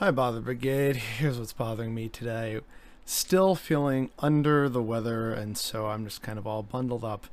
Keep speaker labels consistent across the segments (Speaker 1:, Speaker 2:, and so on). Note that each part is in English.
Speaker 1: Hi, Bother Brigade. Here's what's bothering me today. Still feeling under the weather, and so I'm just kind of all bundled up.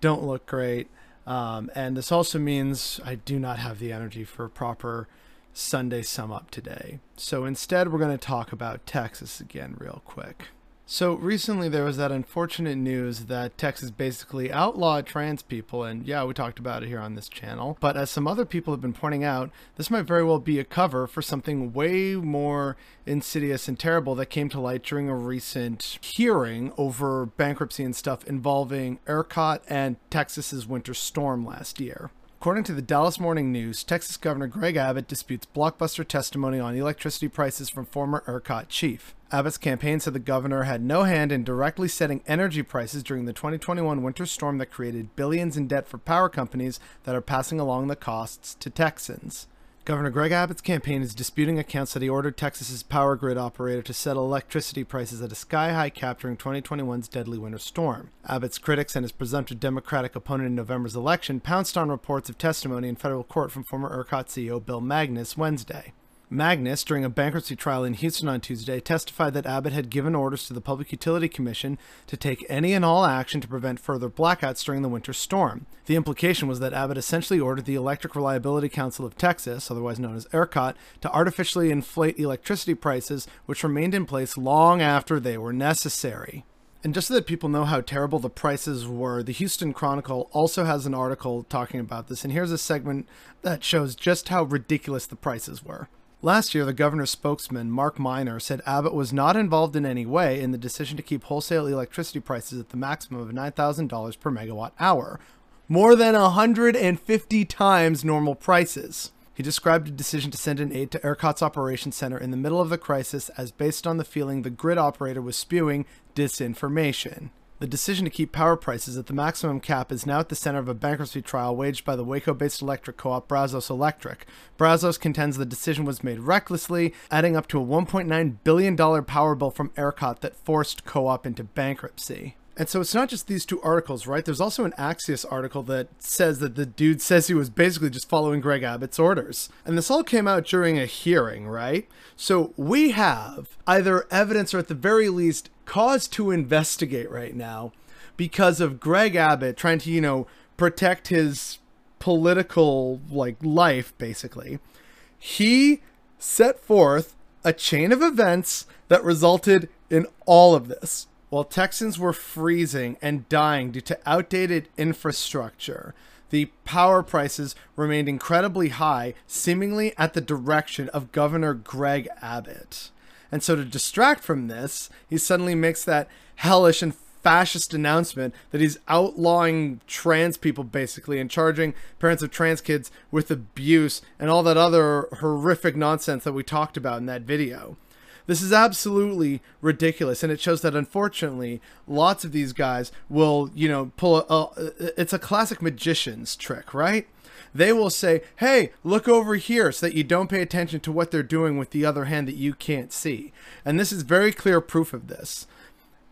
Speaker 1: Don't look great. Um, and this also means I do not have the energy for a proper Sunday sum up today. So instead, we're going to talk about Texas again, real quick. So recently there was that unfortunate news that Texas basically outlawed trans people, and yeah, we talked about it here on this channel. But as some other people have been pointing out, this might very well be a cover for something way more insidious and terrible that came to light during a recent hearing over bankruptcy and stuff involving ERCOT and Texas's winter storm last year. According to the Dallas Morning News, Texas Governor Greg Abbott disputes blockbuster testimony on electricity prices from former ERCOT chief. Abbott's campaign said the governor had no hand in directly setting energy prices during the 2021 winter storm that created billions in debt for power companies that are passing along the costs to Texans. Governor Greg Abbott's campaign is disputing accounts that he ordered Texas's power grid operator to settle electricity prices at a sky high cap during 2021's deadly winter storm. Abbott's critics and his presumptive Democratic opponent in November's election pounced on reports of testimony in federal court from former ERCOT CEO Bill Magness Wednesday. Magness, during a bankruptcy trial in Houston on Tuesday, testified that Abbott had given orders to the Public Utility Commission to take any and all action to prevent further blackouts during the winter storm. The implication was that Abbott essentially ordered the Electric Reliability Council of Texas, otherwise known as ERCOT, to artificially inflate electricity prices, which remained in place long after they were necessary. And just so that people know how terrible the prices were, the Houston Chronicle also has an article talking about this. And here's a segment that shows just how ridiculous the prices were. Last year, the governor's spokesman, Mark Miner, said Abbott was not involved in any way in the decision to keep wholesale electricity prices at the maximum of $9,000 per megawatt hour, more than 150 times normal prices. He described a decision to send an aide to ERCOT's operations center in the middle of the crisis as based on the feeling the grid operator was spewing disinformation. The decision to keep power prices at the maximum cap is now at the center of a bankruptcy trial waged by the Waco based electric co op Brazos Electric. Brazos contends the decision was made recklessly, adding up to a $1.9 billion power bill from ERCOT that forced co op into bankruptcy. And so it's not just these two articles, right? There's also an Axios article that says that the dude says he was basically just following Greg Abbott's orders. And this all came out during a hearing, right? So we have either evidence or at the very least cause to investigate right now because of Greg Abbott trying to, you know, protect his political like life basically. He set forth a chain of events that resulted in all of this. While Texans were freezing and dying due to outdated infrastructure, the power prices remained incredibly high, seemingly at the direction of Governor Greg Abbott. And so to distract from this, he suddenly makes that hellish and fascist announcement that he's outlawing trans people basically and charging parents of trans kids with abuse and all that other horrific nonsense that we talked about in that video. This is absolutely ridiculous, and it shows that unfortunately, lots of these guys will, you know, pull a, a it's a classic magician's trick, right? they will say, hey, look over here so that you don't pay attention to what they're doing with the other hand that you can't see. And this is very clear proof of this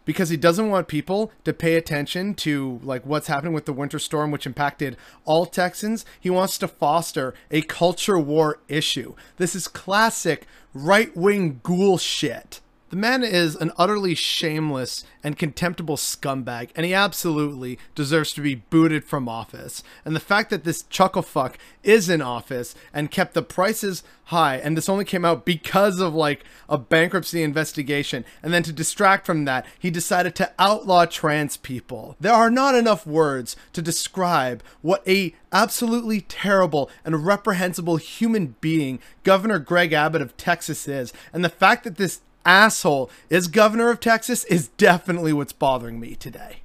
Speaker 1: because he doesn't want people to pay attention to like what's happening with the winter storm which impacted all Texans. He wants to foster a culture war issue. This is classic right-wing ghoul shit. The man is an utterly shameless and contemptible scumbag, and he absolutely deserves to be booted from office. And the fact that this chucklefuck is in office and kept the prices high, and this only came out because of like a bankruptcy investigation, and then to distract from that, he decided to outlaw trans people. There are not enough words to describe what a absolutely terrible and reprehensible human being Governor Greg Abbott of Texas is, and the fact that this asshole is governor of Texas is definitely what's bothering me today.